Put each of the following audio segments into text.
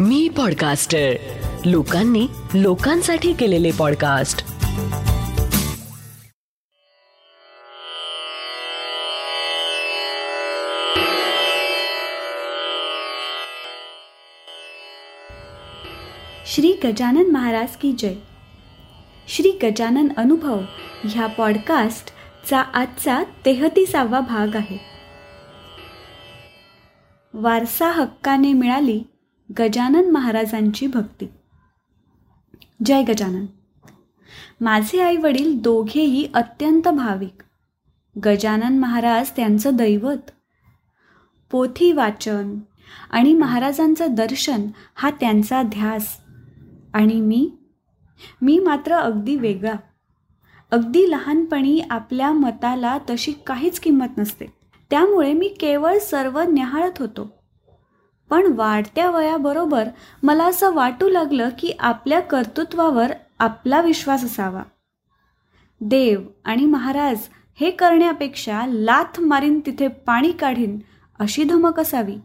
मी podcaster लोकांनी लोकांसाठी केलेले पॉडकास्ट श्री गजानन महाराज की जय. श्री गजानन अनुभव ह्या पॉडकास्टचा आजचा तेहतीसावा भाग आहे. वारसा हक्काने मिळाली गजानन महाराजांची भक्ती. जय गजानन. माझे आई वडील दोघेही अत्यंत भाविक. गजानन महाराज त्यांचं दैवत. पोथी वाचन आणि महाराजांचं दर्शन हा त्यांचा ध्यास. आणि मी मी मात्र अगदी वेगळा. अगदी लहानपणी आपल्या मताला तशी काहीच किंमत नसते. त्यामुळे मी केवळ सर्व न्याहाळत होतो. पण वाढत्या वयाबरोबर मला असं वाटू लागलं की आपल्या कर्तृत्वावर आपला विश्वास असावा. देव आणि महाराज हे करण्यापेक्षा लाथ मारीन तिथे पाणी काढीन अशी धमक असावी.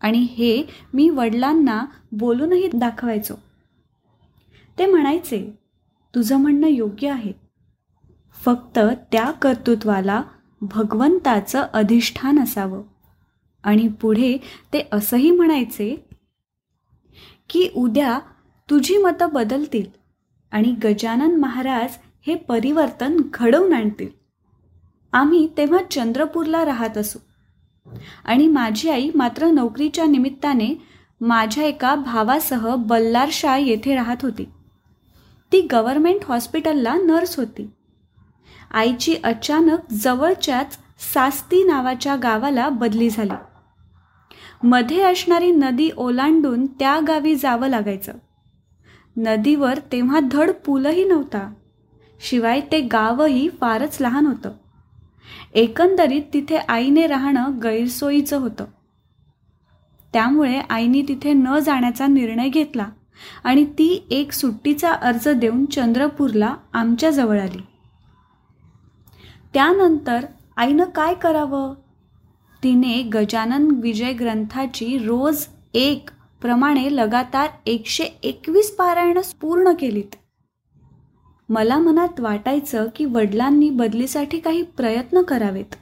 आणि हे मी वडिलांना बोलूनही दाखवायचो. ते म्हणायचे तुझं म्हणणं योग्य आहे. फक्त त्या कर्तृत्वाला भगवंताचं अधिष्ठान असावं. आणि पुढे ते असंही म्हणायचे की उद्या तुझी मतं बदलतील आणि गजानन महाराज हे परिवर्तन घडवून आणतील. आम्ही तेव्हा चंद्रपूरला राहत असू. आणि माझी आई मात्र नोकरीच्या निमित्ताने माझ्या एका भावासह बल्लारशाह येथे राहत होती. ती गव्हर्मेंट हॉस्पिटलला नर्स होती. आईची अचानक जवळच्याच सास्ती नावाच्या गावाला बदली झाली. मध्ये असणारी नदी ओलांडून त्या गावी जावं लागायचं. नदीवर तेव्हा धड पूलही नव्हता. शिवाय ते गावही फारच लहान होतं. एकंदरीत तिथे आईने राहणं गैरसोयीचं होतं. त्यामुळे आईने तिथे न जाण्याचा निर्णय घेतला आणि ती एक सुट्टीचा अर्ज देऊन चंद्रपूरला आमच्याजवळ आली. त्यानंतर आईनं काय करावं? तिने गजानन विजय ग्रंथाची रोज एक प्रमाणे लगातार एकशे एकवीस पारायणं पूर्ण केलीत. मला मनात वाटायचं की वडिलांनी बदलीसाठी काही प्रयत्न करावेत.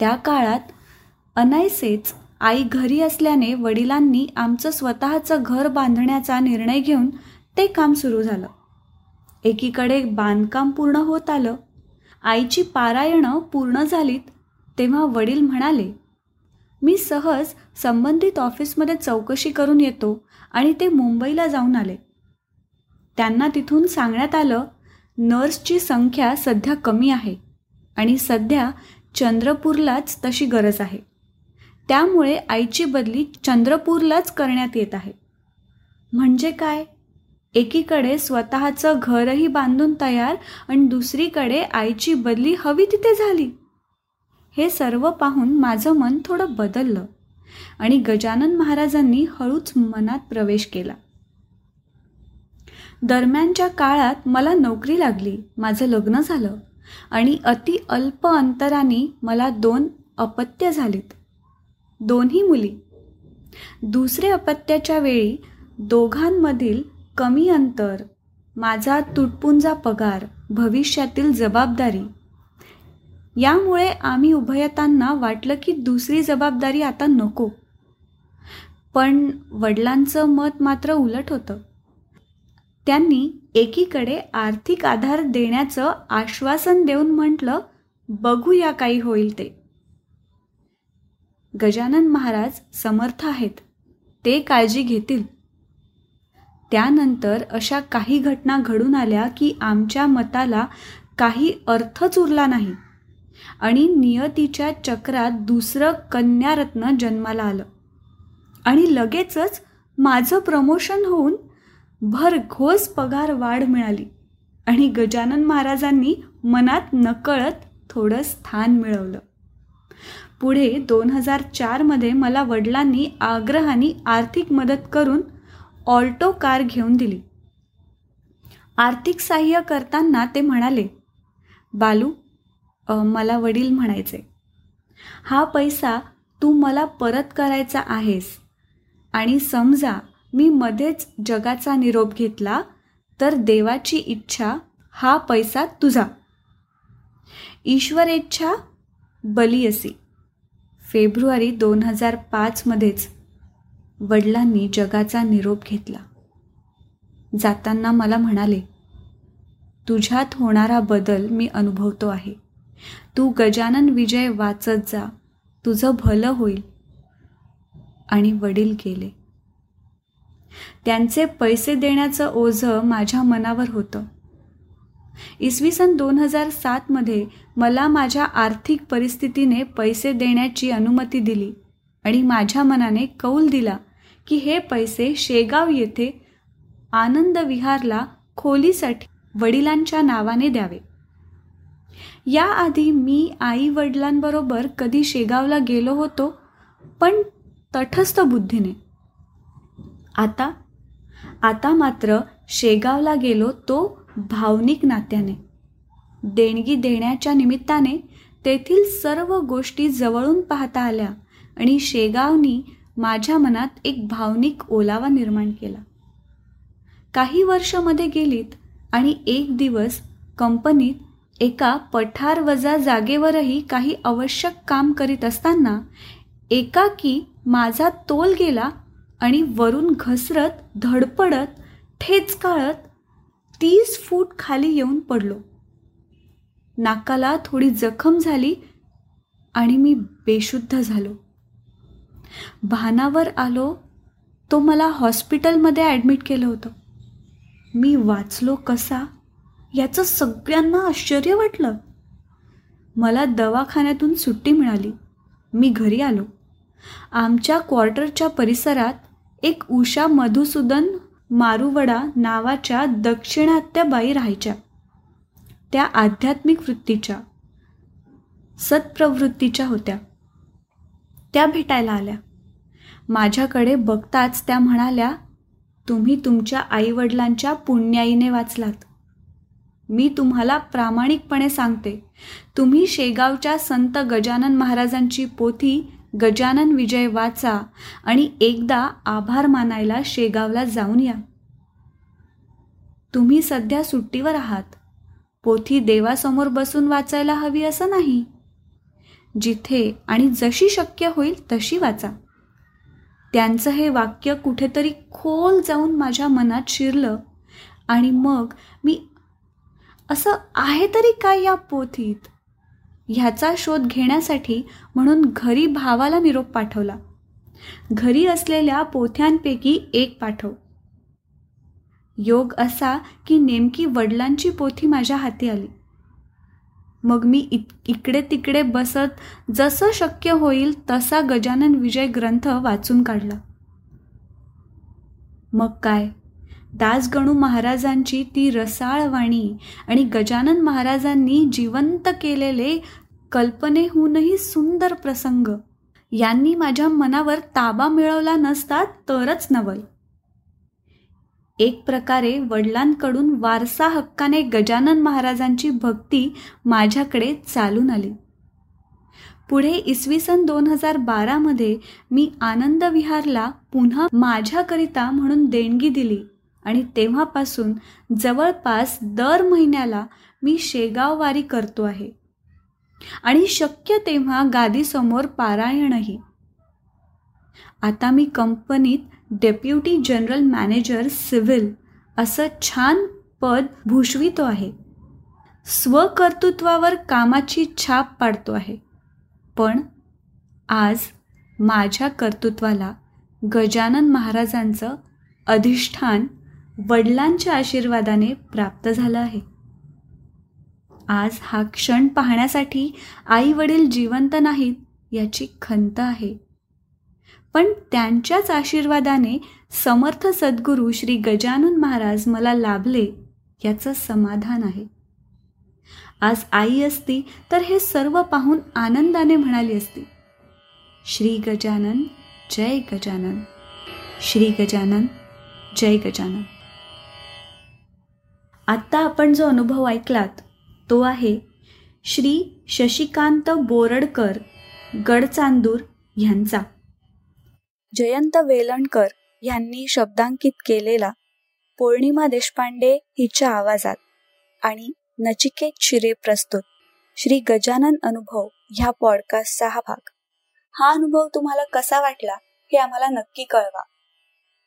त्या काळात अनायसेच आई घरी असल्याने वडिलांनी आमचं स्वतःचं घर बांधण्याचा निर्णय घेऊन ते काम सुरू झालं. एकीकडे बांधकाम पूर्ण होत आलं. आईची पारायणं पूर्ण झालीत. तेव्हा वडील म्हणाले मी सहज संबंधित ऑफिसमध्ये चौकशी करून येतो आणि ते मुंबईला जाऊन आले. त्यांना तिथून सांगण्यात आलं नर्सची संख्या सध्या कमी आहे आणि सध्या चंद्रपूरलाच तशी गरज आहे. त्यामुळे आईची बदली चंद्रपूरलाच करण्यात येत आहे. म्हणजे काय? एकीकडे स्वतःचं घरही बांधून तयार आणि दुसरीकडे आईची बदली हवी तिथे झाली. हे सर्व पाहून माझं मन थोडं बदललं आणि गजानन महाराजांनी हळूच मनात प्रवेश केला. दरम्यानच्या काळात मला नोकरी लागली माझं लग्न झालं आणि अति अल्प अंतराने मला दोन अपत्य झालीत. दोन्ही मुली. दुसरे अपत्याच्या वेळी दोघांमधील कमी अंतर माझा तुटपुंजा पगार भविष्यातील जबाबदारी यामुळे आम्ही उभयतांना वाटलं की दुसरी जबाबदारी आता नको. पण वडिलांचं मत मात्र उलट होतं. त्यांनी एकीकडे आर्थिक आधार देण्याचं आश्वासन देऊन म्हटलं बघूया काही होईल ते. गजानन महाराज समर्थ आहेत. ते काळजी घेतील. त्यानंतर अशा काही घटना घडून आल्या की आमच्या मताला काही अर्थच उरला नाही. आणि नियतीच्या चक्रात दुसरं कन्यारत्न जन्माला आलं. आणि लगेचच माझं प्रमोशन होऊन भरघोस पगार वाढ मिळाली आणि गजानन महाराजांनी मनात नकळत थोडं स्थान मिळवलं. पुढे दोन हजार चारमध्ये मला वडिलांनी आग्रहाने आर्थिक मदत करून ऑल्टो कार घेऊन दिली. आर्थिक सहाय्य करताना ते म्हणाले बालू मला वडील म्हणायचे हा पैसा तू मला परत करायचा आहेस आणि समजा मी मध्येच जगाचा निरोप घेतला तर देवाची इच्छा हा पैसा तुझा. ईश्वरेच्छा बली असी. फेब्रुवारी दोन हजार पाचमध्येच वडिलांनी जगाचा निरोप घेतला. जाताना मला म्हणाले तुझ्यात होणारा बदल मी अनुभवतो आहे. तू गजानन विजय वाचत जा. तुझं भलं होईल. आणि वडील गेले. त्यांचे पैसे देण्याचं ओझं माझ्या मनावर होतं. इसवी सन दोन हजार सातमध्ये मला माझ्या आर्थिक परिस्थितीने पैसे देण्याची अनुमती दिली आणि माझ्या मनाने कौल दिला की हे पैसे शेगाव येथे आनंद विहारला खोलीसाठी वडिलांच्या नावाने द्यावे. याआधी मी आई वडिलांबरोबर कधी शेगावला गेलो होतो पण तटस्थ बुद्धीने. आता आता मात्र शेगावला गेलो तो भावनिक नात्याने. देणगी देण्याच्या निमित्ताने तेथील सर्व गोष्टी जवळून पाहता आल्या आणि शेगावनी माझ्या मनात एक भावनिक ओलावा निर्माण केला. काही वर्षामध्ये गेलीत आणि एक दिवस कंपनीत एका पठार वजा जागेवरही काही आवश्यक काम करीत असताना एकाकी माझा तोल गेला आणि वरून घसरत धडपडत ठेच काळत तीस फूट खाली येऊन पडलो. नाकाला थोडी जखम झाली आणि मी बेशुद्ध झालो. भानावर आलो तो मला हॉस्पिटलमध्ये ॲडमिट केलं होतं. मी वाचलो कसा? याचं सगळ्यांना आश्चर्य वाटलं. मला दवाखान्यातून सुट्टी मिळाली. मी घरी आलो. आमच्या क्वार्टरच्या परिसरात एक उषा मधुसूदन मारुवडा नावाच्या दक्षिणात्य बाई राहायच्या. त्या आध्यात्मिक वृत्तीच्या सत्प्रवृत्तीच्या होत्या. त्या भेटायला आल्या. माझ्याकडे बघताच त्या म्हणाल्या तुम्ही तुमच्या आईवडिलांच्या पुण्याईने वाचलात. मी तुम्हाला प्रामाणिकपणे सांगते. तुम्ही शेगावच्या संत गजानन महाराजांची पोथी गजानन विजय वाचा आणि एकदा आभार मानायला शेगावला जाऊन या. तुम्ही सध्या सुट्टीवर आहात. पोथी देवासमोर बसून वाचायला हवी असं नाही. जिथे आणि जशी शक्य होईल तशी वाचा. त्यांचं हे वाक्य कुठेतरी खोल जाऊन माझ्या मनात शिरलं आणि मग मी असं आहे तरी काय या पोथीत? ह्याचा शोध घेण्यासाठी म्हणून घरी भावाला निरोप पाठवला. घरी असलेल्या पोथ्यांपैकी एक पाठव. योग असा की नेमकी वडिलांची पोथी माझ्या हाती आली. मग मी इत इकडे तिकडे बसत जसं शक्य होईल तसा गजानन विजय ग्रंथ वाचून काढला. मग काय? दासगणू महाराजांची ती रसाळ वाणी आणि गजानन महाराजांनी जिवंत केलेले कल्पनेहूनही सुंदर प्रसंग. यांनी माझ्या मनावर ताबा मिळवला नसता तरच नवल. एक प्रकारे वडिलांकडून वारसा हक्काने गजानन महाराजांची भक्ती माझ्याकडे चालून आली. पुढे इसवी सन दोन हजार बारामध्ये मी आनंद विहारला पुन्हा माझ्याकरिता म्हणून देणगी दिली. आणि तेव्हापासून जवळपास दर महिन्याला मी शेगाव वारी करतो आहे. आणि शक्य तेव्हा गादीसमोर पारायणही. आता मी कंपनीत डेप्युटी जनरल मॅनेजर सिव्हिल असं छान पद भूषवितो आहे. स्वकर्तृत्वावर कामाची छाप पाडतो आहे. पण आज माझ्या कर्तृत्वाला गजानन महाराजांचं अधिष्ठान वडिलांच्या आशीर्वादाने प्राप्त झालं आहे. आज हा क्षण पाहण्यासाठी आई वडील जिवंत नाहीत याची खंत आहे. पण त्यांच्याच आशीर्वादाने समर्थ सद्गुरू श्री गजानन महाराज मला लाभले याचं समाधान आहे. आज आई असती तर हे सर्व पाहून आनंदाने म्हणाली असती. श्री गजानन जय गजानन. श्री गजानन जय गजानन. आत्ता आपण जो अनुभव ऐकलात तो आहे श्री शशिकांत बोरडकर गडचांदूर ह्यांचा जयंत वेलणकर यांनी शब्दांकित केलेला पौर्णिमा देशपांडे हिच्या आवाजात आणि नचिकेत शिरे प्रस्तुत. श्री गजानन अनुभव ह्या पॉडकास्टचा हा भाग. हा अनुभव तुम्हाला कसा वाटला हे आम्हाला नक्की कळवा.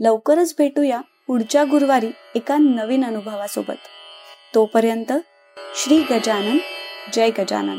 लवकरच भेटूया पुढच्या गुरुवारी एका नवीन अनुभवासोबत. तोपर्यंत श्री गजानन जय गजानन.